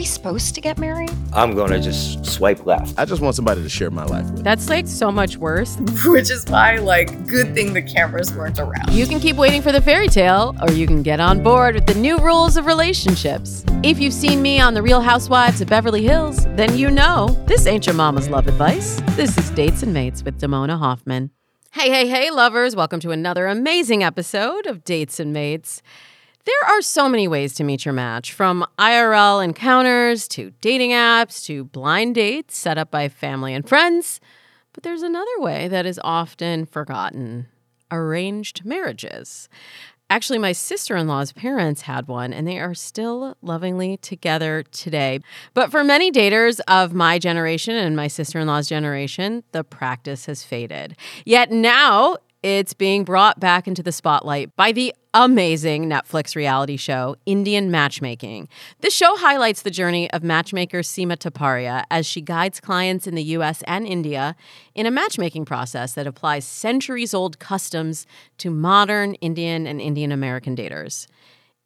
Are we supposed to get married? I'm gonna just swipe left. I just want somebody to share my life with. That's like so much worse. Which is why, like, good thing the cameras weren't around. You can keep waiting for the fairy tale, or you can get on board with the new rules of relationships. If you've seen me on The Real Housewives of Beverly Hills, then you know this ain't your mama's love advice. This is Dates and Mates with Damona Hoffman. Hey, hey, hey, lovers. Welcome to another amazing episode of Dates and Mates. There are so many ways to meet your match, from IRL encounters to dating apps to blind dates set up by family and friends. But there's another way that is often forgotten arranged marriages. Actually, my sister in law's parents had one, and they are still lovingly together today. But for many daters of my generation and my sister in law's generation, the practice has faded. Yet now, it's being brought back into the spotlight by the amazing Netflix reality show, Indian Matchmaking. This show highlights the journey of matchmaker Sima Taparia as she guides clients in the US and India in a matchmaking process that applies centuries old customs to modern Indian and Indian American daters.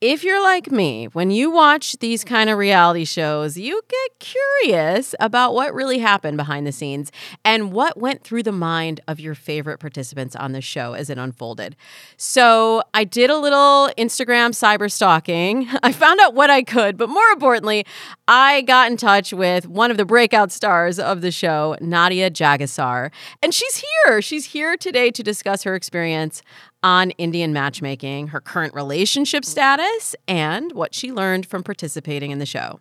If you're like me, when you watch these mm. kind of reality shows, you get curious about what really happened behind the scenes and what went through the mind of your favorite participants on the show as it unfolded. So, I did a little Instagram cyber stalking. I found out what I could, but more importantly, I got in touch with one of the breakout stars of the show, Nadia Jagessar, and she's here. She's here today to discuss her experience on Indian matchmaking, her current relationship status, and what she learned from participating in the show.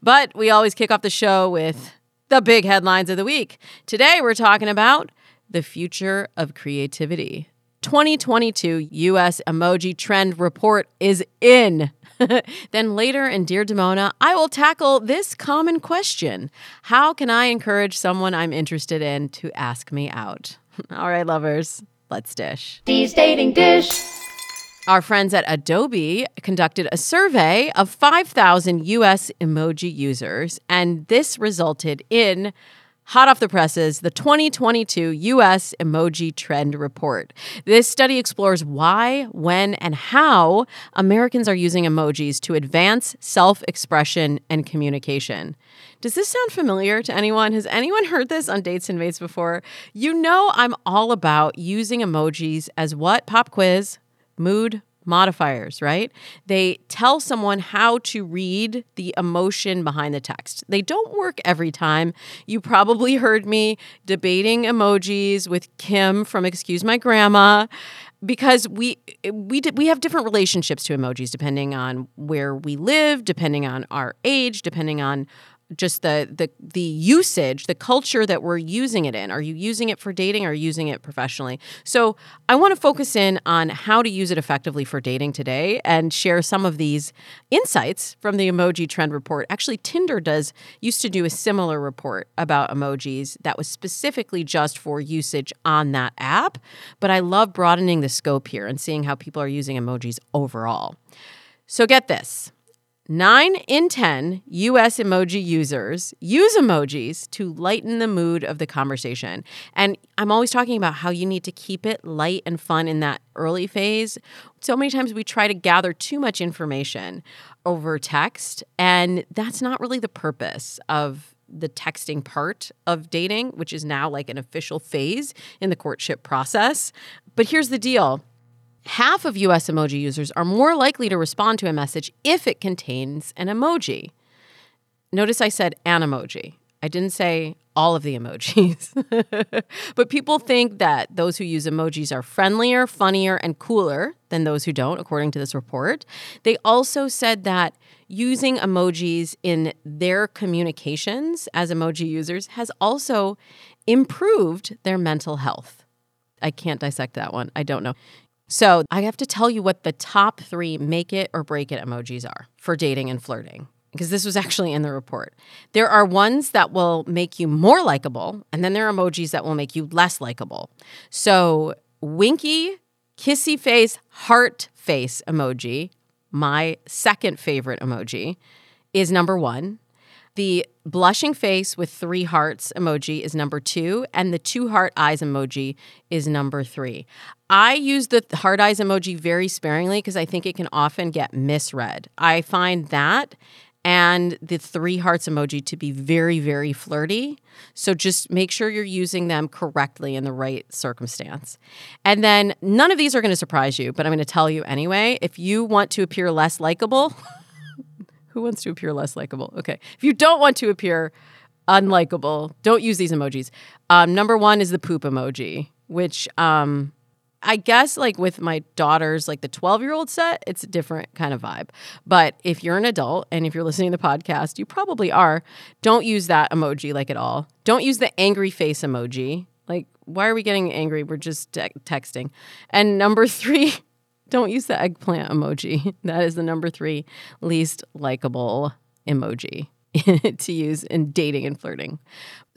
But we always kick off the show with the big headlines of the week. Today, we're talking about the future of creativity. 2022 US emoji trend report is in. then later in Dear Damona, I will tackle this common question How can I encourage someone I'm interested in to ask me out? All right, lovers, let's dish. D's dating dish. Our friends at Adobe conducted a survey of 5,000 US emoji users, and this resulted in hot off the presses, the 2022 US Emoji Trend Report. This study explores why, when, and how Americans are using emojis to advance self expression and communication. Does this sound familiar to anyone? Has anyone heard this on Dates and Mates before? You know, I'm all about using emojis as what? Pop quiz, mood modifiers, right? They tell someone how to read the emotion behind the text. They don't work every time. You probably heard me debating emojis with Kim from Excuse My Grandma because we we we have different relationships to emojis depending on where we live, depending on our age, depending on just the the the usage, the culture that we're using it in. Are you using it for dating or using it professionally? So I want to focus in on how to use it effectively for dating today and share some of these insights from the emoji trend report. Actually, Tinder does used to do a similar report about emojis that was specifically just for usage on that app, but I love broadening the scope here and seeing how people are using emojis overall. So get this. Nine in 10 US emoji users use emojis to lighten the mood of the conversation. And I'm always talking about how you need to keep it light and fun in that early phase. So many times we try to gather too much information over text, and that's not really the purpose of the texting part of dating, which is now like an official phase in the courtship process. But here's the deal half of US emoji users are more likely to respond to a message if it contains an emoji. Notice I said an emoji. I didn't say all of the emojis. but people think that those who use emojis are friendlier, funnier, and cooler than those who don't, according to this report. They also said that using emojis in their communications as emoji users has also improved their mental health. I can't dissect that one. I don't know. So I have to tell you what the top three make it or break it emojis are for dating and flirting because this was actually in the report. There are ones that will make you more likable, and then there are emojis that will make you less likable. So, winky, kissy face, heart face emoji, my second favorite emoji, is number one. The blushing face with three hearts emoji is number two, and the two heart eyes emoji is number three. I use the heart eyes emoji very sparingly because I think it can often get misread. I find that and the three hearts emoji to be very, very flirty. So just make sure you're using them correctly in the right circumstance. And then none of these are going to surprise you, but I'm going to tell you anyway. If you want to appear less likable, who wants to appear less likable? Okay. If you don't want to appear unlikable, don't use these emojis. Um, number one is the poop emoji, which um, I guess like with my daughters, like the 12 year old set, it's a different kind of vibe. But if you're an adult and if you're listening to the podcast, you probably are. Don't use that emoji like at all. Don't use the angry face emoji. Like, why are we getting angry? We're just te- texting. And number three, don't use the eggplant emoji. That is the number three least likable emoji to use in dating and flirting.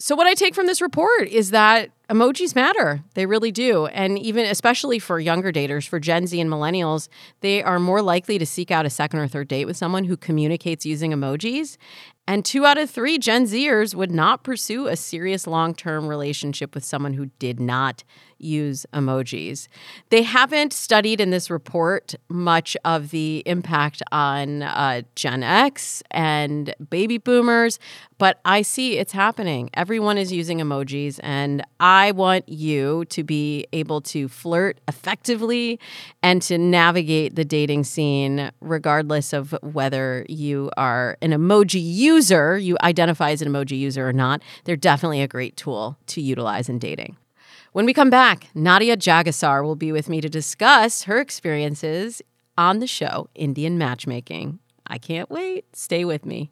So, what I take from this report is that emojis matter. They really do. And even, especially for younger daters, for Gen Z and millennials, they are more likely to seek out a second or third date with someone who communicates using emojis. And two out of three Gen Zers would not pursue a serious long term relationship with someone who did not use emojis. They haven't studied in this report much of the impact on uh, Gen X and baby boomers, but I see it's happening. Everyone is using emojis, and I want you to be able to flirt effectively and to navigate the dating scene, regardless of whether you are an emoji user, you identify as an emoji user or not. They're definitely a great tool to utilize in dating. When we come back, Nadia Jagessar will be with me to discuss her experiences on the show Indian Matchmaking. I can't wait. Stay with me.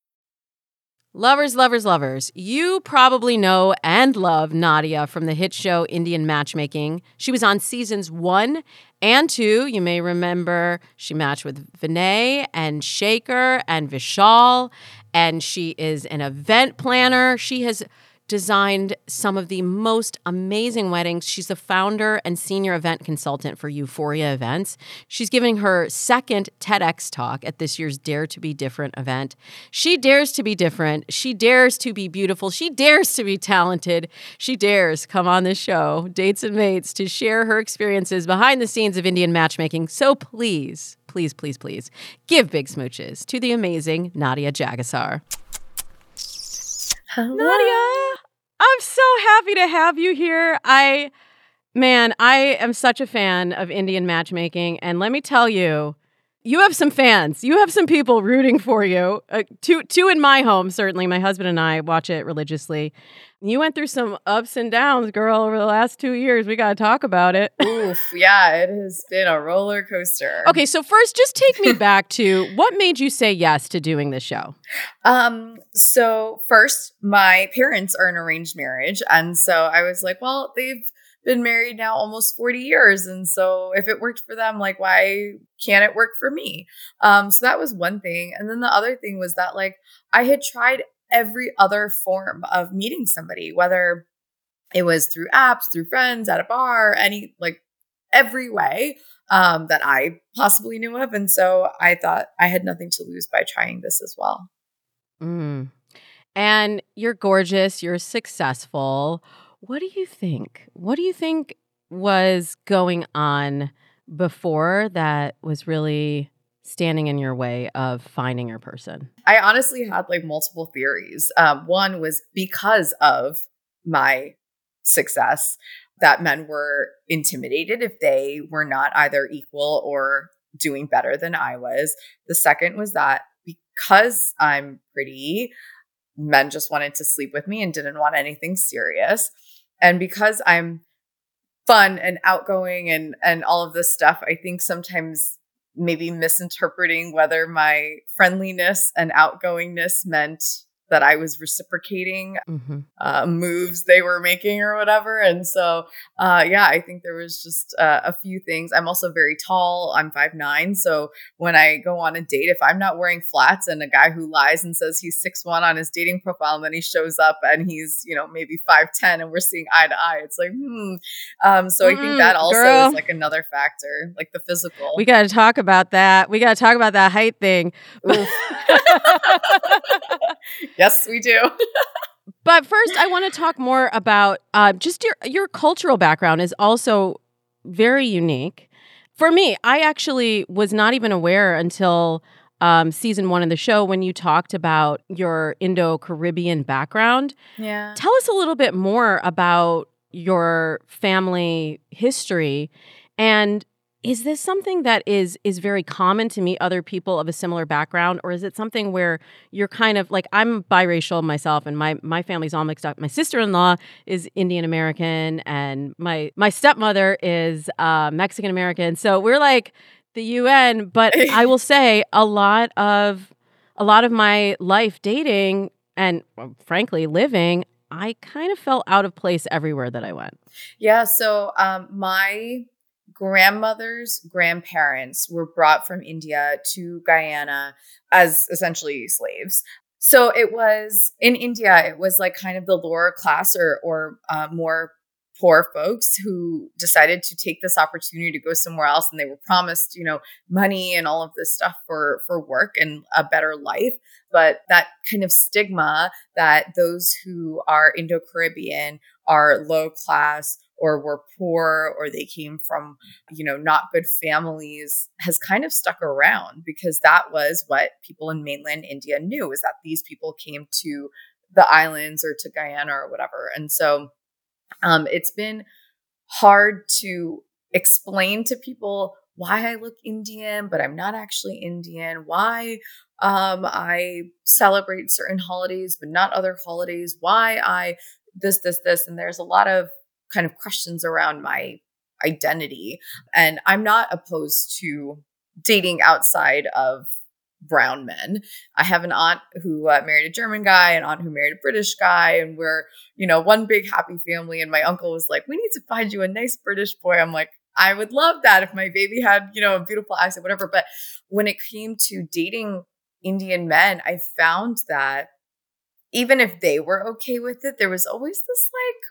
Lovers, lovers, lovers. You probably know and love Nadia from the hit show Indian Matchmaking. She was on seasons one and two. You may remember she matched with Vinay and Shekar and Vishal, and she is an event planner. She has designed some of the most amazing weddings. She's the founder and senior event consultant for Euphoria Events. She's giving her second TEDx talk at this year's Dare to Be Different event. She dares to be different. She dares to be beautiful. She dares to be talented. She dares come on this show, Dates and Mates, to share her experiences behind the scenes of Indian matchmaking. So please, please, please, please give big smooches to the amazing Nadia Jagessar. Hello. Nadia, I'm so happy to have you here. I, man, I am such a fan of Indian matchmaking. And let me tell you, you have some fans. You have some people rooting for you. Uh, two, two in my home, certainly. My husband and I watch it religiously. You went through some ups and downs, girl, over the last two years. We got to talk about it. Oof, yeah, it has been a roller coaster. Okay, so first, just take me back to what made you say yes to doing this show? Um, so first, my parents are an arranged marriage, and so I was like, well, they've been married now almost 40 years and so if it worked for them like why can't it work for me um so that was one thing and then the other thing was that like i had tried every other form of meeting somebody whether it was through apps through friends at a bar any like every way um that i possibly knew of and so i thought i had nothing to lose by trying this as well Mm. And you're gorgeous, you're successful. What do you think? What do you think was going on before that was really standing in your way of finding your person? I honestly had like multiple theories. Um, one was because of my success, that men were intimidated if they were not either equal or doing better than I was. The second was that because I'm pretty, men just wanted to sleep with me and didn't want anything serious. And because I'm fun and outgoing and and all of this stuff, I think sometimes maybe misinterpreting whether my friendliness and outgoingness meant that I was reciprocating mm-hmm. uh, moves they were making or whatever. And so, uh, yeah, I think there was just uh, a few things. I'm also very tall. I'm five nine. So when I go on a date, if I'm not wearing flats and a guy who lies and says he's six one on his dating profile, and then he shows up and he's you know maybe five ten, and we're seeing eye to eye, it's like hmm. Um, so mm I think that also girl. is like another factor, like the physical. We got to talk about that. We got to talk about that height thing. Yes, we do. but first, I want to talk more about uh, just your your cultural background is also very unique. For me, I actually was not even aware until um, season one of the show when you talked about your Indo Caribbean background. Yeah. Tell us a little bit more about your family history and is this something that is is very common to meet other people of a similar background or is it something where you're kind of like i'm biracial myself and my my family's all mixed up. My sister-in-law is indian american and my my stepmother is uh, mexican american. So we're like the un but i will say a lot of a lot of my life dating and frankly living i kind of felt out of place everywhere that i went. Yeah so um my grandmother's grandparents were brought from India to Guyana as essentially slaves. So it was in India, it was like kind of the lower class or, or uh, more poor folks who decided to take this opportunity to go somewhere else and they were promised you know money and all of this stuff for for work and a better life but that kind of stigma that those who are indo-caribbean are low class or were poor or they came from you know not good families has kind of stuck around because that was what people in mainland india knew is that these people came to the islands or to guyana or whatever and so um, it's been hard to explain to people why I look Indian, but I'm not actually Indian, why um, I celebrate certain holidays, but not other holidays, why I this, this, this. And there's a lot of kind of questions around my identity. And I'm not opposed to dating outside of brown men. I have an aunt who uh, married a German guy, an aunt who married a British guy, and we're, you know, one big happy family. And my uncle was like, We need to find you a nice British boy. I'm like, I would love that if my baby had, you know, a beautiful accent, whatever. But when it came to dating Indian men, I found that even if they were okay with it, there was always this like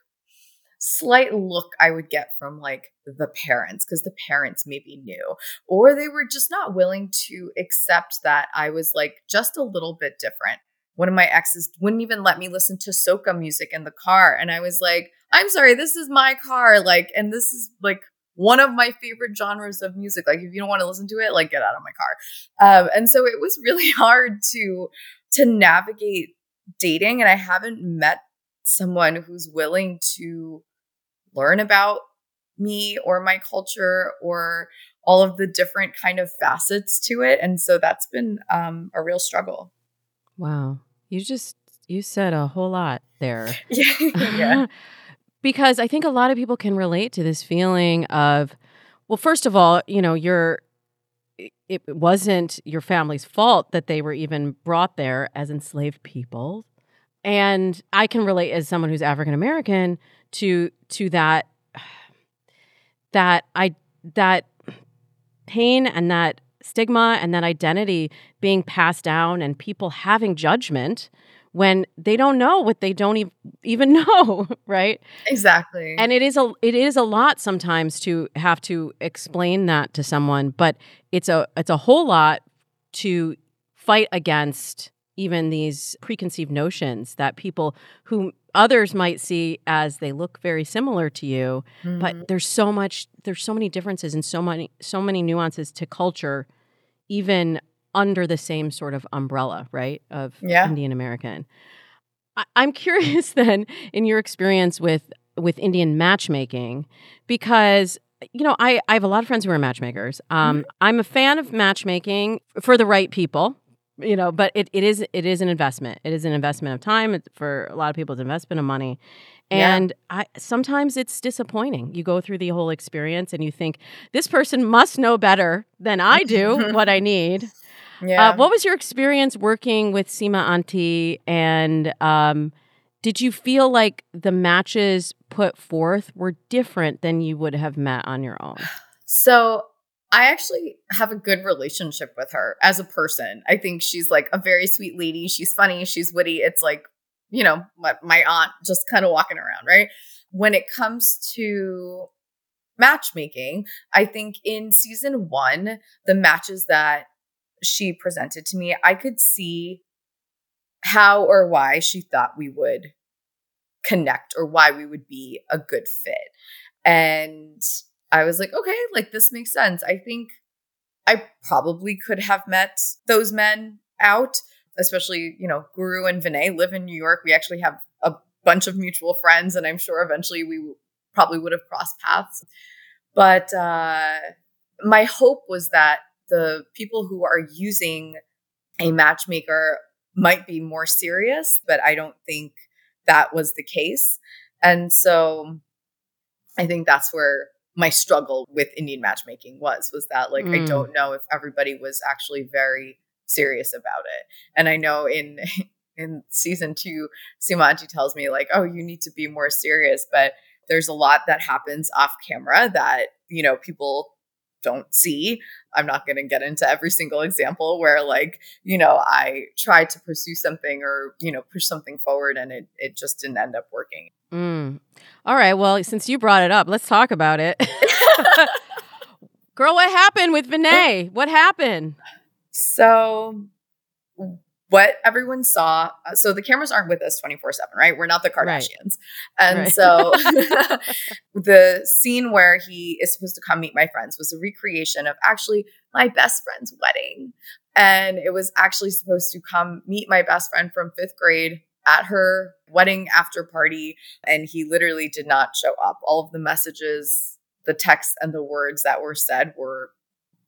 slight look I would get from like the parents because the parents maybe knew, or they were just not willing to accept that I was like just a little bit different. One of my exes wouldn't even let me listen to soca music in the car. And I was like, I'm sorry, this is my car. Like, and this is like one of my favorite genres of music. Like, if you don't want to listen to it, like, get out of my car. Um, and so it was really hard to to navigate dating, and I haven't met someone who's willing to learn about me or my culture or all of the different kind of facets to it. And so that's been um, a real struggle. Wow. You just you said a whole lot there. Yeah, yeah. because i think a lot of people can relate to this feeling of well first of all you know you're it wasn't your family's fault that they were even brought there as enslaved people and i can relate as someone who's african american to to that that I that pain and that stigma and that identity being passed down and people having judgment when they don't know what they don't e- even know right? Exactly. And it is a it is a lot sometimes to have to explain that to someone but it's a it's a whole lot to fight against even these preconceived notions that people who others might see as they look very similar to you Mm-hmm. but there's so much there's so many differences and so many so many nuances to culture even under the same sort of umbrella right of Yeah. indian american I- i'm curious then in your experience with with indian matchmaking because you know i i have a lot of friends who are matchmakers um i'm a fan of matchmaking for the right people you know but it, it is it is an investment it is an investment of time It's- for a lot of people it's an investment of money Yeah. and I sometimes it's disappointing. You go through the whole experience and you think this person must know better than I do what I need. Yeah. Uh, what was your experience working with Sima Anti? And um, did you feel like the matches put forth were different than you would have met on your own? So I actually have a good relationship with her as a person. I think she's like a very sweet lady. She's funny. She's witty. It's like, you know, my, my aunt just kind of walking around, right? When it comes to matchmaking, I think in season one, the matches that she presented to me, I could see how or why she thought we would connect or why we would be a good fit. And I was like, okay, like this makes sense. I think I probably could have met those men out, especially, you know, Guru and Vinay live in New York. We actually have a bunch of mutual friends, and I'm sure eventually we probably would have crossed paths. But uh, my hope was that the people who are using a matchmaker might be more serious, but I don't think that was the case. And so I think that's where my struggle with Indian matchmaking was was that like I Mm. don't know if everybody was actually very serious about it. And I know in in season 2 Simanji tells me like oh you need to be more serious but there's a lot that happens off camera that you know people don't see. I'm not going to get into every single example where like, you know, I tried to pursue something or, you know, push something forward and it it just didn't end up working. Mm. All right. Well, since you brought it up, let's talk about it. Girl, what happened with Vinay? What happened? So what everyone saw uh, so the cameras aren't with us 24/7 right? We're not the Right. kardashians. And Right. so the scene where he is supposed to come meet my friends was a recreation of actually my best friend's wedding. And it was actually supposed to come meet my best friend from 5th grade at her wedding after party. And he literally did not show up. All of the messages the texts and the words that were said were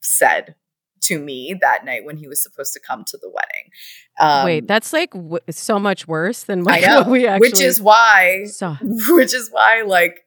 said to me that night when he was supposed to come to the wedding. Um, Wait, that's like w- so much worse than what, know, what we actually which is why, saw. which is why, like,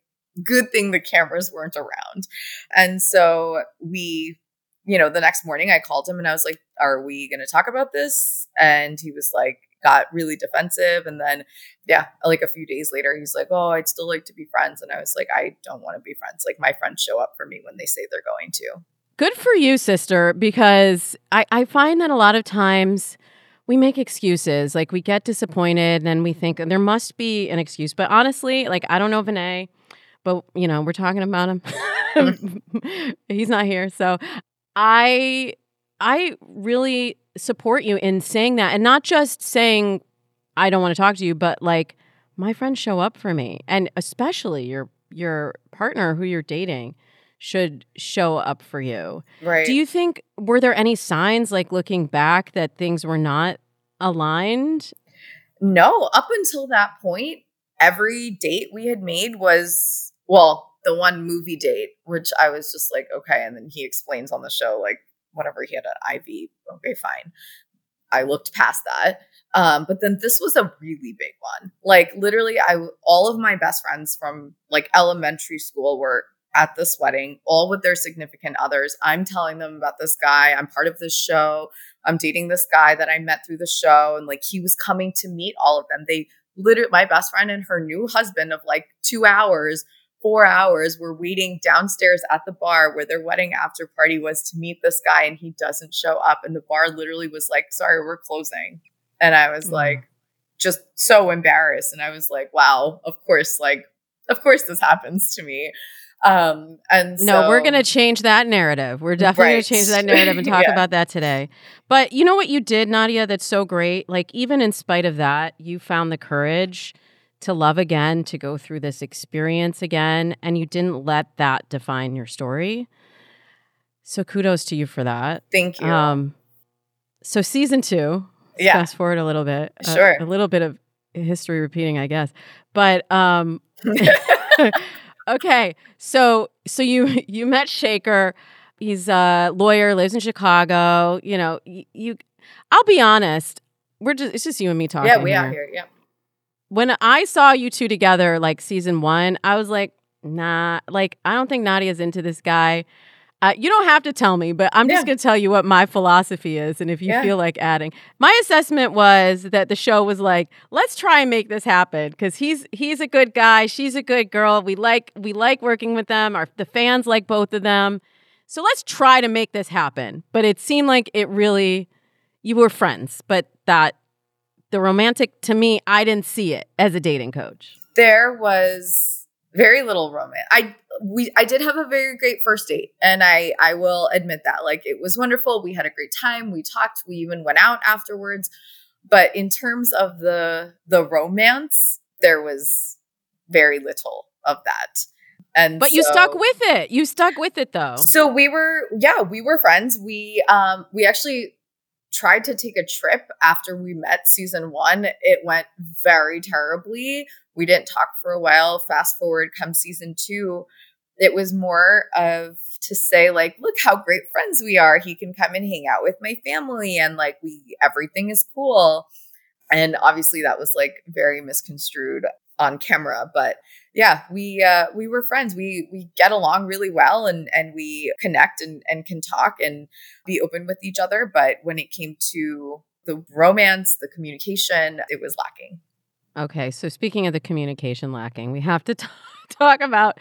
good thing the cameras weren't around. And so we, you know, the next morning I called him and I was like, "Are we going to talk about this?" And he was like, got really defensive. And then, yeah, like a few days later, he's like, "Oh, I'd still like to be friends." And I was like, "I don't want to be friends. Like, my friends show up for me when they say they're going to." Good for you, sister, because I, I find that a lot of times we make excuses. Like we get disappointed and then we think there must be an excuse. But honestly, like I don't know Vinay, but you know, we're talking about him. He's not here. So I I really support you in saying that and not just saying I don't want to talk to you, but like my friends show up for me. And especially your your partner who you're dating should show up for you. Right. Do you think were there any signs like looking back that things were not aligned? No, up until that point, every date we had made was, well, the one movie date, which I was just like, okay. And then he explains on the show, like, whatever, he had an IV. Okay, fine. I looked past that. Um, but then this was a really big one. Like, literally, I, all of my best friends from like elementary school were at this wedding, all with their significant others. I'm telling them about this guy. I'm part of this show. I'm dating this guy that I met through the show. And like he was coming to meet all of them. They literally, my best friend and her new husband of like two hours, four hours were waiting downstairs at the bar where their wedding after party was to meet this guy. And he doesn't show up. And the bar literally was like, sorry, we're closing. And I was Mm. like, just so embarrassed. And I was like, wow, of course, like, of course this happens to me. Um, and no, so- we're going to change that narrative. We're definitely going to change that narrative and talk Yeah. about that today. But you know what you did, Nadia, that's so great? Like, even in spite of that, you found the courage to love again, to go through this experience again, and you didn't let that define your story. So kudos to you for that. Thank you. Um, so season two, Yeah. fast forward a little bit. Sure. a little bit of history repeating, I guess. But um, okay, so so you you met Shekar. He's a lawyer, lives in Chicago. You know, you. you I'll be honest. We're just it's just you and me talking. yeah, we here. are here. Yeah. When I saw you two together, like season one, I was like, nah. Like I don't think Nadia's into this guy. Uh, you don't have to tell me, but I'm just going to tell you what my philosophy is. And if you Yeah. feel like adding, my assessment was that the show was like, let's try and make this happen because he's he's a good guy, she's a good girl. We like we like working with them. Our the fans like both of them, so let's try to make this happen. But it seemed like it really, you were friends, but that the romantic to me, I didn't see it as a dating coach. There was very little romance. I we I did have a very great first date, and I I will admit that. Like it was wonderful. We had a great time. We talked. We even went out afterwards. But in terms of the the romance, there was very little of that. And But you stuck with it. You stuck with it though. So we were, yeah, we were friends. We um we actually tried to take a trip after we met season one. It went very terribly. We didn't talk for a while. Fast forward, come season two, it was more of to say like, look how great friends we are. He can come and hang out with my family, and like we everything is cool. And obviously, that was like very misconstrued on camera, but yeah we uh we were friends. We we get along really well and and we connect and and can talk and be open with each other but when it came to the romance the communication it was lacking. Okay, so speaking of the communication lacking, we have to t- talk about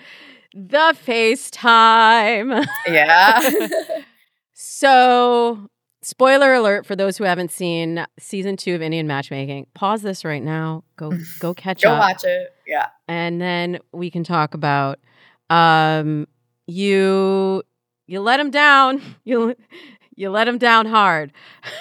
the FaceTime. yeah. So, spoiler alert for those who haven't seen season two of Indian Matchmaking. Pause this right now. Go go catch go up, watch it yeah and then we can talk about um you you let him down. You you let him down hard.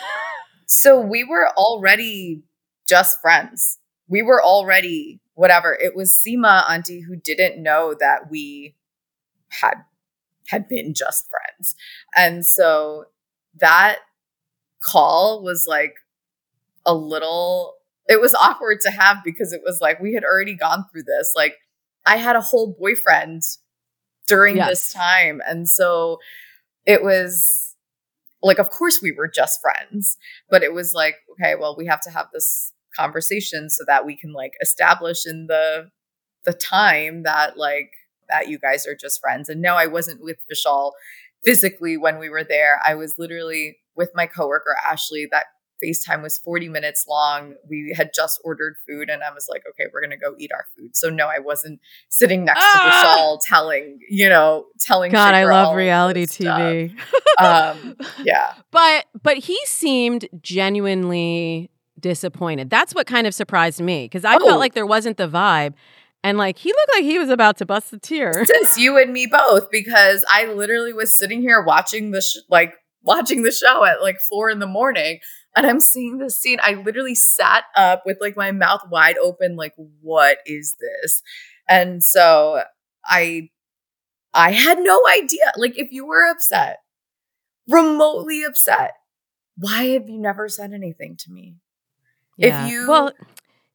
so we were already just friends we were already whatever it was Sima auntie who didn't know that we had had been just friends and so that call was like a little it was awkward to have because it was like we had already gone through this. Like i had a whole boyfriend during Yes. this time and so it was like of course we were just friends but it was like okay well we have to have this conversation so that we can like establish in the the time that like that you guys are just friends. And no i wasn't with vishal physically when we were there. I was literally with my coworker ashley that FaceTime was 40 minutes long. We had just ordered food and I was like, okay, we're to go eat our food. So no, I wasn't sitting next Ah! to Vishal telling, you know, telling God, I love reality. TV. Um, yeah. But but he seemed genuinely disappointed. That's what kind of surprised me because I Oh. felt like there wasn't the vibe, and like he looked like he was about to bust a tear. Since you and me both, because I literally was sitting here watching the sh- like watching the show at like four in the morning, and I'm seeing this scene. I literally sat up with like my mouth wide open, like, what is this? And so I I had no idea. Like, if you were upset, remotely upset, why have you never said anything to me? Yeah. If you well,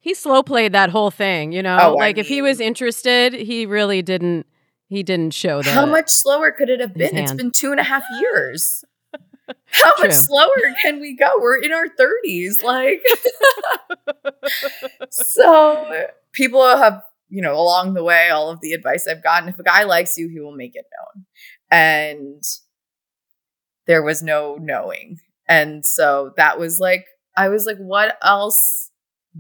he slow played that whole thing. You know, Oh, I like if he was interested, he really didn't. He didn't show that. How much slower could it have been? It's been two and a half years. How True. much slower can we go? We're in our 30s. Like, so people have, you know, along the way, all of the advice I've gotten if a guy likes you, he will make it known. And there was no knowing. And so that was like, I was like, what else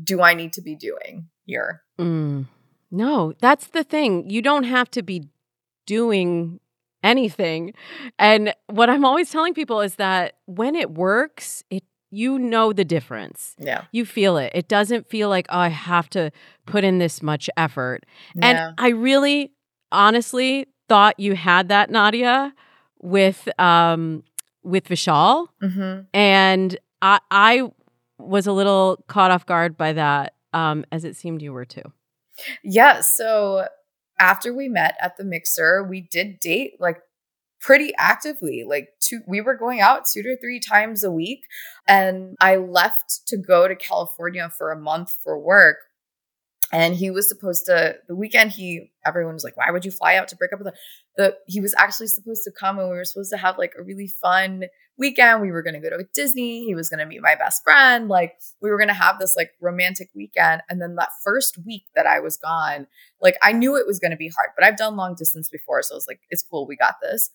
do I need to be doing here? Mm. No, that's the thing. You don't have to be doing anything. And what I'm always telling people is that when it works, it you know the difference. Yeah. You feel it. It doesn't feel like, oh, I have to put in this much effort. And I really, honestly, thought you had that, Nadia, with um with Vishal. Mm-hmm. And I I was a little caught off guard by that, um, as it seemed you were too. Yeah. So after we met at the mixer, we did date like pretty actively. Like two we were going out two to three times a week. And I left to go to California for a month for work. And he was supposed to the weekend he everyone was like, why would you fly out to break up with? The he was actually supposed to come and we were supposed to have like a really fun weekend. We were gonna go to Disney. He was gonna meet my best friend. Like we were gonna have this like romantic weekend. And then that first week that I was gone, like I knew it was gonna be hard, but I've done long distance before. So I was like, it's cool, we got this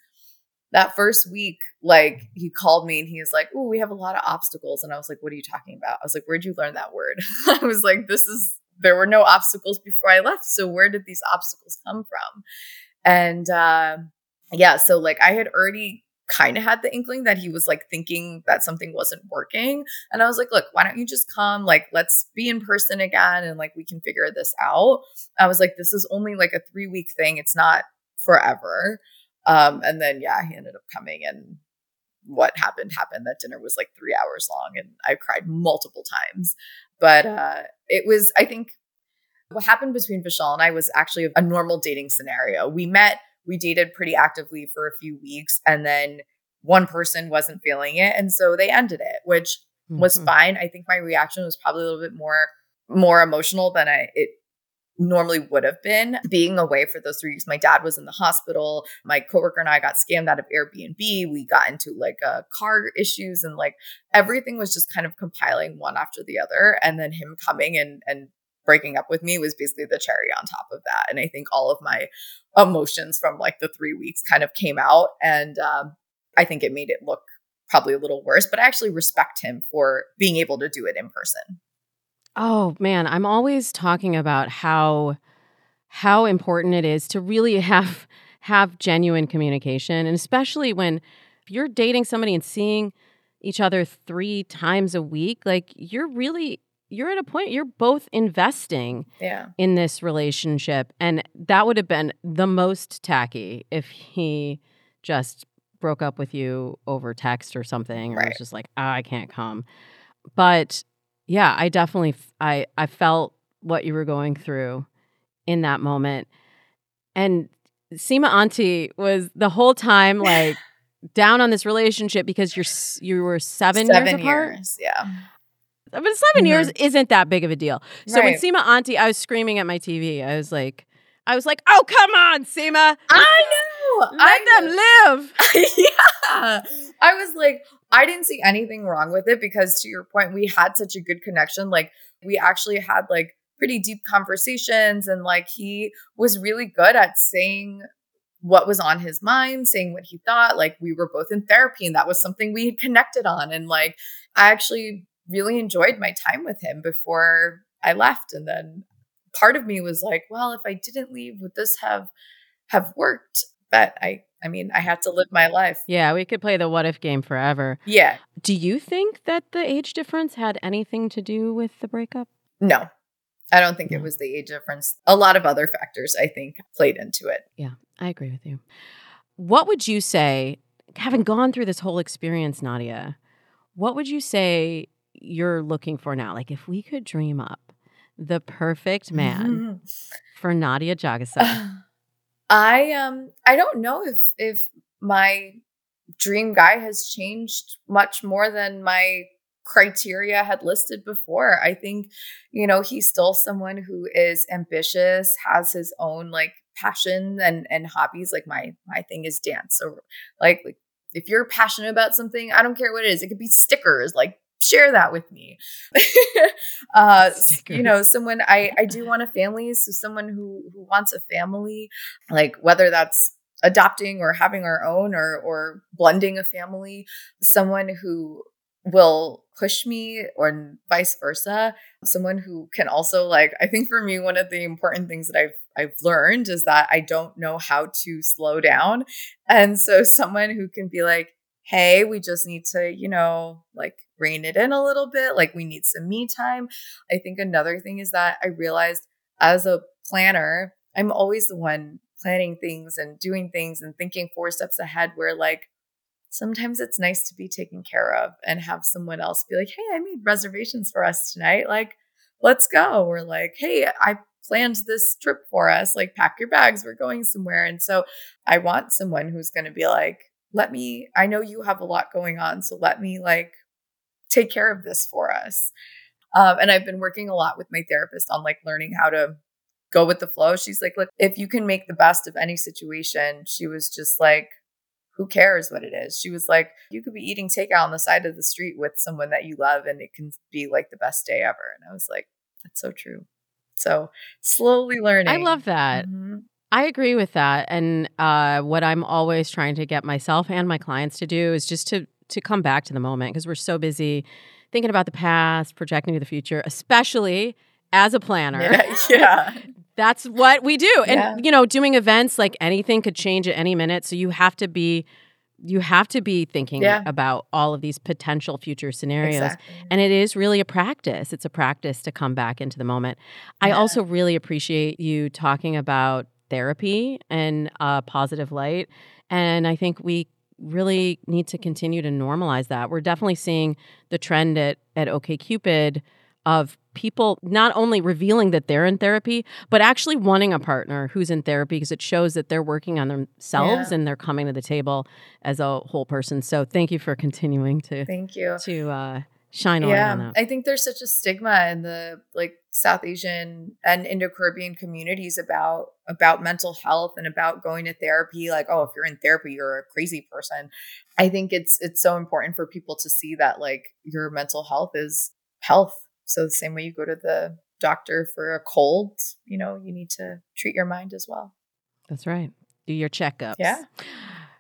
that first week, like he called me and he was like, Oh, we have a lot of obstacles. And I was like, What are you talking about? I was like, Where'd you learn that word? I was like, This is, there were no obstacles before I left. So where did these obstacles come from? And uh, yeah, so like I had already kind of had the inkling that he was like thinking that something wasn't working. And I was like, Look, why don't you just come? Like, let's be in person again and like we can figure this out. I was like, This is only like a three week thing. It's not forever. Um, and then yeah, he ended up coming and what happened happened. That dinner was like three hours long and I cried multiple times. But uh, it was, I think, what happened between Vishal and I was actually a normal dating scenario. We met, we dated pretty actively for a few weeks, and then one person wasn't feeling it. And so they ended it, which mm-hmm. was fine. I think my reaction was probably a little bit more more emotional than I it normally would have been being away for those three weeks. My dad was in the hospital. My coworker and I got scammed out of Airbnb. We got into like uh, car issues and like everything was just kind of compiling one after the other. And then him coming and and breaking up with me was basically the cherry on top of that. And I think all of my emotions from like the three weeks kind of came out. And um, I think it made it look probably a little worse. But I actually respect him for being able to do it in person. Oh man, I'm always talking about how how important it is to really have have genuine communication and especially when you're dating somebody and seeing each other 3 times a week, like you're really you're at a point you're both investing yeah. in this relationship and that would have been the most tacky if he just broke up with you over text or something right. or was just like oh, I can't come. But yeah, I definitely I I felt what you were going through in that moment. And Sima Auntie was the whole time like down on this relationship because you're you were seven, seven years apart. Years, yeah. But 7 mm-hmm. years isn't that big of a deal. So right. when Sima Auntie, I was screaming at my TV. I was like, I was like, "Oh come on, Sima! I know. Let I them know. live." yeah. I was like, I didn't see anything wrong with it because to your point, we had such a good connection. Like we actually had like pretty deep conversations and like he was really good at saying what was on his mind, saying what he thought. Like we were both in therapy and that was something we had connected on. And like I actually really enjoyed my time with him before I left. And then part of me was like, well, if I didn't leave, would this have have worked? But I I mean, I had to live my life. Yeah, we could play the what if game forever. Yeah. Do you think that the age difference had anything to do with the breakup? No. I don't think it was the age difference. A lot of other factors, I think, played into it. Yeah, I agree with you. What would you say, having gone through this whole experience, Nadia, what would you say you're looking for now? Like, if we could dream up the perfect man for Nadia Jagessar, I um I don't know if if my dream guy has changed much more than my criteria had listed before. I think, you know, he's still someone who is ambitious, has his own like passion and and hobbies. Like my my thing is dance. So like like if you're passionate about something, I don't care what it is. It could be stickers, like share that with me. uh, you know, someone I I do want a family, so someone who who wants a family, like whether that's adopting or having our own or or blending a family, someone who will push me or vice versa someone who can also like i think for me one of the important things that i've i've learned is that i don't know how to slow down and so someone who can be like hey we just need to you know like rein it in a little bit. Like we need some me time. I think another thing is that I realized as a planner, I'm always the one planning things and doing things and thinking four steps ahead where like sometimes it's nice to be taken care of and have someone else be like, hey, I made reservations for us tonight. Like, let's go. Or like, hey, I planned this trip for us. Like, pack your bags. We're going somewhere. And so I want someone who's going to be like, let me, I know you have a lot going on. So let me like take care of this for us. Um, and I've been working a lot with my therapist on like learning how to go with the flow. She's like, look, if you can make the best of any situation, she was just like, who cares what it is? She was like, you could be eating takeout on the side of the street with someone that you love and it can be like the best day ever. And I was like, that's so true. So slowly learning. I love that. Mm-hmm. I agree with that. And uh, what I'm always trying to get myself and my clients to do is just to to come back to the moment because we're so busy thinking about the past, projecting to the future, especially as a planner. Yeah. yeah. That's what we do. And yeah. you know, doing events like anything could change at any minute, so you have to be you have to be thinking yeah. about all of these potential future scenarios. Exactly. And it is really a practice. It's a practice to come back into the moment. I also really appreciate you talking about therapy and a positive light. And I think we really need to continue to normalize that. We're definitely seeing the trend at at OKCupid of people not only revealing that they're in therapy, but actually wanting a partner who's in therapy because it shows that they're working on themselves yeah. and they're coming to the table as a whole person. So thank you for continuing to thank you to uh, shine yeah, on that. I think there's such a stigma in the like South Asian and Indo Caribbean communities about about mental health and about going to therapy. Like, oh, if you're in therapy, you're a crazy person. I think it's it's so important for people to see that like your mental health is health so the same way you go to the doctor for a cold, you know, you need to treat your mind as well. That's right. Do your checkups. Yeah.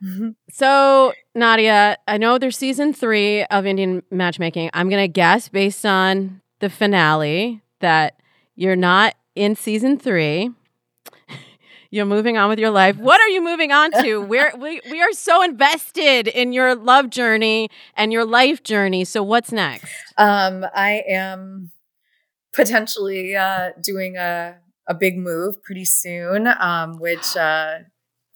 So, Nadia, I know there's season three of Indian matchmaking. I'm going to guess based on the finale that you're not in season three. You're moving on with your life. What are you moving on to? We're, we, we are so invested in your love journey and your life journey. So, what's next? Um, I am potentially uh, doing a, a big move pretty soon, um, which uh,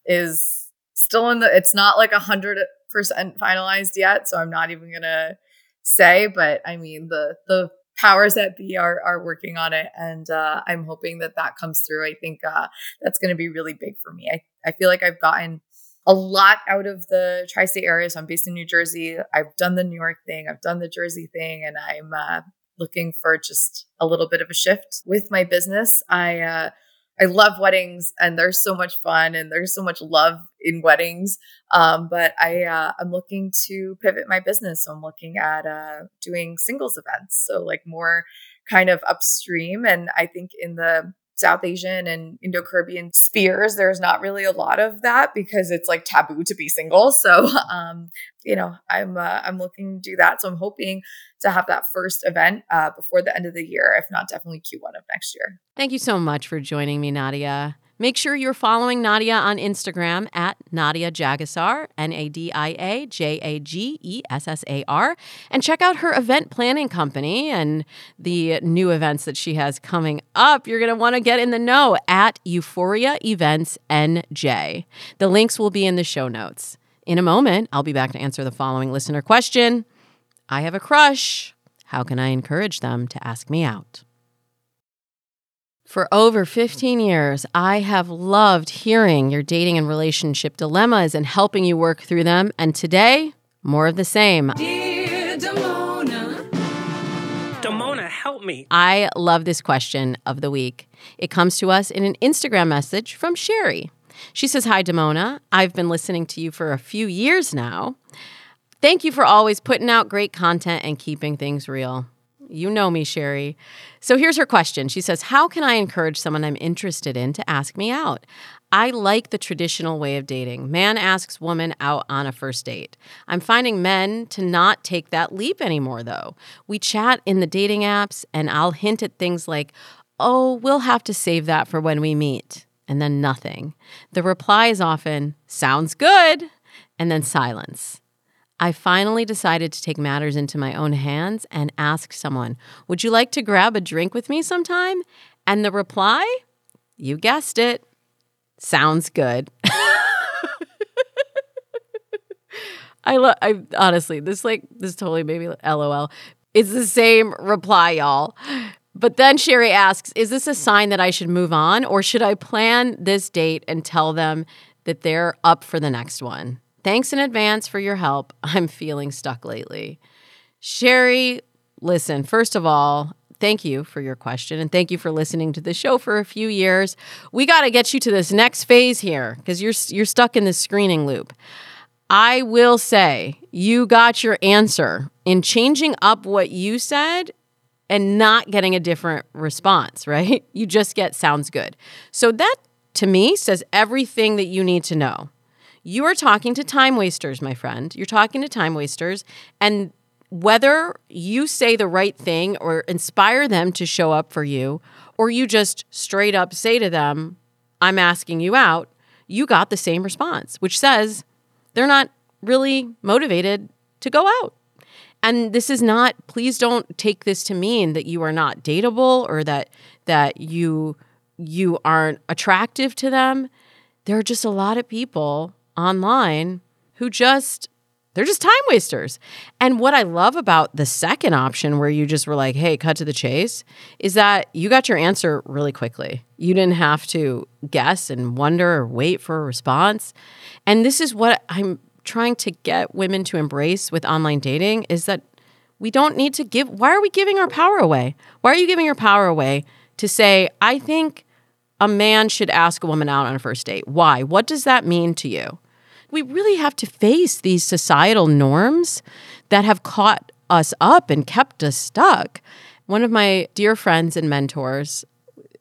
is still in the, it's not like a hundred percent finalized yet. So I'm not even gonna say, but I mean, the, the powers that be are are working on it. And uh, i'm hoping that that comes through. I think uh, that's going to be really big for me. I, I feel like i've gotten a lot out of the tri-state area. So i'm based in new jersey. I've done the new york thing. I've done the jersey thing. And i'm uh, looking for just a little bit of a shift with my business. I uh, I love weddings and there's so much fun and there's so much love in weddings. Um, but I uh, I'm looking to pivot my business. So I'm looking at uh, doing singles events. So like more kind of upstream. And I think in the South Asian and Indo Caribbean spheres, there's not really a lot of that because it's like taboo to be single. So, um, you know, I'm uh, I'm looking to do that. So I'm hoping to have that first event uh, before the end of the year, if not definitely Q1 of next year. Thank you so much for joining me, Nadia. Make sure you're following Nadia on Instagram at Nadia Jagessar, N A D I A J A G E S S A R, and check out her event planning company and the new events that she has coming up. You're going to want to get in the know at Euphoria Events NJ. The links will be in the show notes. In a moment, I'll be back to answer the following listener question I have a crush. How can I encourage them to ask me out? For over 15 years, I have loved hearing your dating and relationship dilemmas and helping you work through them. And today, more of the same. Dear Damona. Damona, help me. I love this question of the week. It comes to us in an Instagram message from Sherry. She says, Hi, Damona. I've been listening to you for a few years now. Thank you for always putting out great content and keeping things real. You know me, Sherry. So here's her question. She says, How can I encourage someone I'm interested in to ask me out? I like the traditional way of dating. Man asks woman out on a first date. I'm finding men to not take that leap anymore, though. We chat in the dating apps, and I'll hint at things like, Oh, we'll have to save that for when we meet. And then nothing. The reply is often, Sounds good. And then silence. I finally decided to take matters into my own hands and ask someone, Would you like to grab a drink with me sometime? And the reply, you guessed it, Sounds good. I love. I honestly, this like this totally made me LOL. It's the same reply, y'all. But then Sherry asks, "Is this a sign that I should move on, or should I plan this date and tell them that they're up for the next one?" Thanks in advance for your help. I'm feeling stuck lately. Sherry, listen. First of all, thank you for your question and thank you for listening to the show for a few years. We got to get you to this next phase here because you're you're stuck in this screening loop. I will say you got your answer in changing up what you said and not getting a different response, right? You just get sounds good. So that to me says everything that you need to know. You are talking to time wasters, my friend. You're talking to time wasters and whether you say the right thing or inspire them to show up for you, or you just straight up say to them, I'm asking you out, you got the same response, which says they're not really motivated to go out. And this is not please don't take this to mean that you are not dateable or that that you you aren't attractive to them. There are just a lot of people online who just they're just time wasters. And what I love about the second option, where you just were like, hey, cut to the chase, is that you got your answer really quickly. You didn't have to guess and wonder or wait for a response. And this is what I'm trying to get women to embrace with online dating is that we don't need to give, why are we giving our power away? Why are you giving your power away to say, I think a man should ask a woman out on a first date? Why? What does that mean to you? We really have to face these societal norms that have caught us up and kept us stuck. One of my dear friends and mentors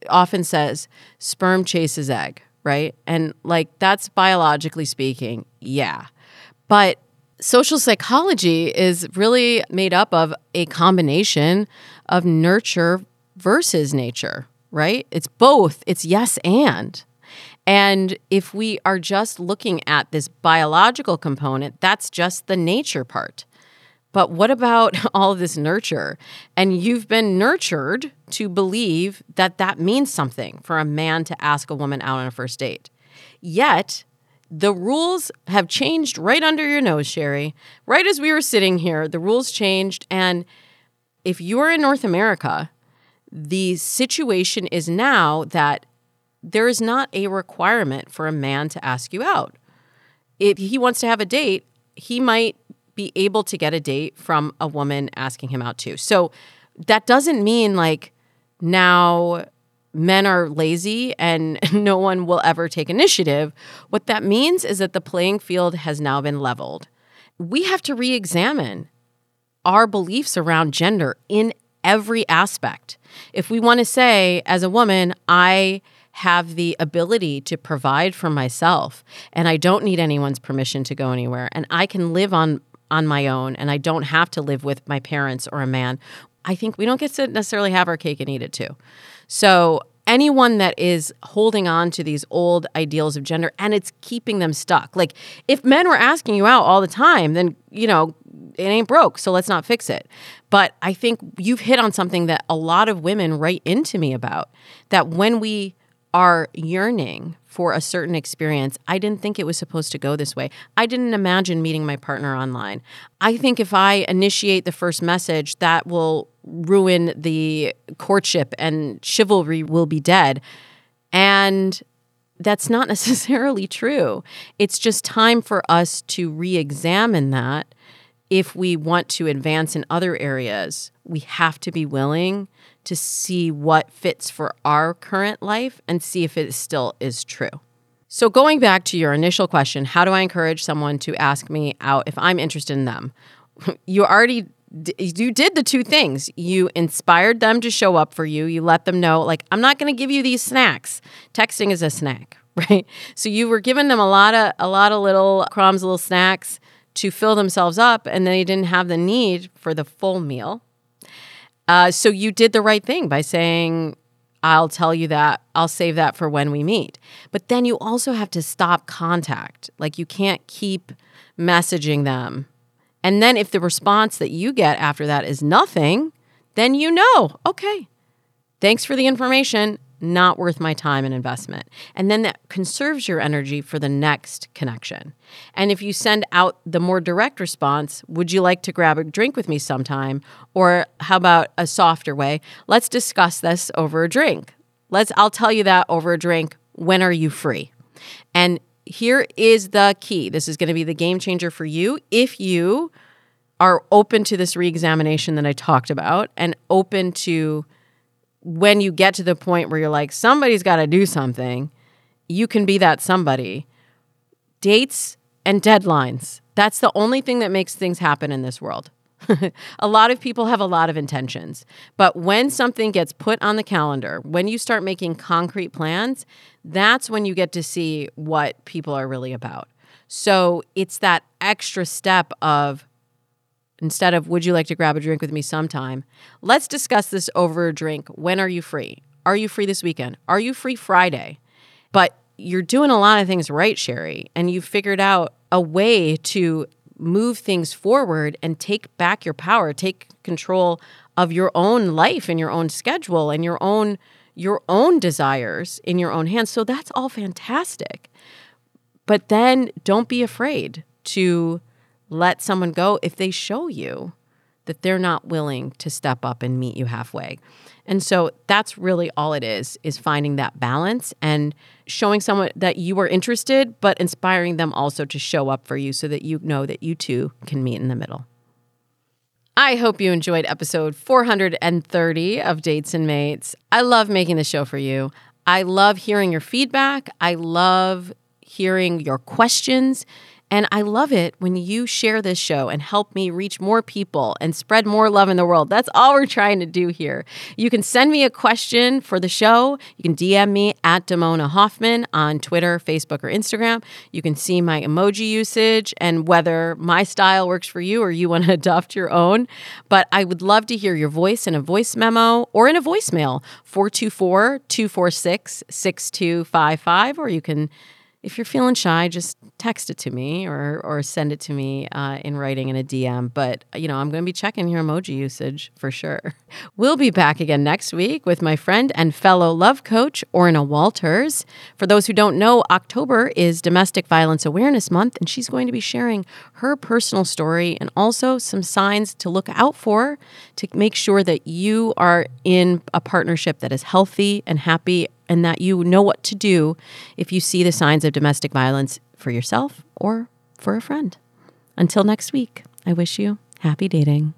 often says, sperm chases egg, right? And like that's biologically speaking, yeah. But social psychology is really made up of a combination of nurture versus nature, right? It's both, it's yes and. And if we are just looking at this biological component, that's just the nature part. But what about all of this nurture? And you've been nurtured to believe that that means something for a man to ask a woman out on a first date. Yet, the rules have changed right under your nose, Sherry. Right as we were sitting here, the rules changed. And if you're in North America, the situation is now that there is not a requirement for a man to ask you out. If he wants to have a date, he might be able to get a date from a woman asking him out too. So that doesn't mean like now men are lazy and no one will ever take initiative. What that means is that the playing field has now been leveled. We have to re examine our beliefs around gender in every aspect. If we want to say, as a woman, I have the ability to provide for myself and I don't need anyone's permission to go anywhere and I can live on on my own and I don't have to live with my parents or a man. I think we don't get to necessarily have our cake and eat it too. So anyone that is holding on to these old ideals of gender and it's keeping them stuck. Like if men were asking you out all the time, then you know, it ain't broke, so let's not fix it. But I think you've hit on something that a lot of women write into me about that when we are yearning for a certain experience. I didn't think it was supposed to go this way. I didn't imagine meeting my partner online. I think if I initiate the first message, that will ruin the courtship and chivalry will be dead. And that's not necessarily true. It's just time for us to re examine that. If we want to advance in other areas, we have to be willing to see what fits for our current life and see if it still is true. So, going back to your initial question, how do I encourage someone to ask me out if I'm interested in them? You already you did the two things. You inspired them to show up for you. You let them know like I'm not going to give you these snacks. Texting is a snack, right? So you were giving them a lot of a lot of little crumbs, little snacks to fill themselves up and they didn't have the need for the full meal. Uh, so you did the right thing by saying, I'll tell you that. I'll save that for when we meet. But then you also have to stop contact. Like you can't keep messaging them. And then if the response that you get after that is nothing, then you know, okay, thanks for the information. Not worth my time and investment. And then that conserves your energy for the next connection. And if you send out the more direct response, would you like to grab a drink with me sometime? Or how about a softer way? Let's discuss this over a drink. Let's I'll tell you that over a drink. When are you free? And here is the key. This is going to be the game changer for you if you are open to this reexamination that I talked about and open to when you get to the point where you're like, somebody's got to do something, you can be that somebody. Dates and deadlines. That's the only thing that makes things happen in this world. a lot of people have a lot of intentions, but when something gets put on the calendar, when you start making concrete plans, that's when you get to see what people are really about. So it's that extra step of instead of would you like to grab a drink with me sometime? Let's discuss this over a drink. When are you free? Are you free this weekend? Are you free friday? But you're doing a lot of things right sherry and you've figured out a way to move things forward and take back your power take control of your own life and your own schedule and your own your own desires in your own hands. So that's all fantastic. But then don't be afraid to let someone go if they show you that they're not willing to step up and meet you halfway. And so that's really all it is is finding that balance and showing someone that you are interested but inspiring them also to show up for you so that you know that you two can meet in the middle. I hope you enjoyed episode 430 of Dates and Mates. I love making the show for you. I love hearing your feedback. I love hearing your questions and I love it when you share this show and help me reach more people and spread more love in the world. That's all we're trying to do here. You can send me a question for the show. You can DM me at Damona Hoffman on Twitter, Facebook, or Instagram. You can see my emoji usage and whether my style works for you or you want to adopt your own. But I would love to hear your voice in a voice memo or in a voicemail 424 246 6255, or you can if you're feeling shy, just text it to me or or send it to me uh, in writing in a DM. But you know, I'm going to be checking your emoji usage for sure. We'll be back again next week with my friend and fellow love coach Orna Walters. For those who don't know, October is Domestic Violence Awareness Month, and she's going to be sharing her personal story and also some signs to look out for to make sure that you are in a partnership that is healthy and happy and that you know what to do if you see the signs of domestic violence for yourself or for a friend. Until next week, I wish you happy dating.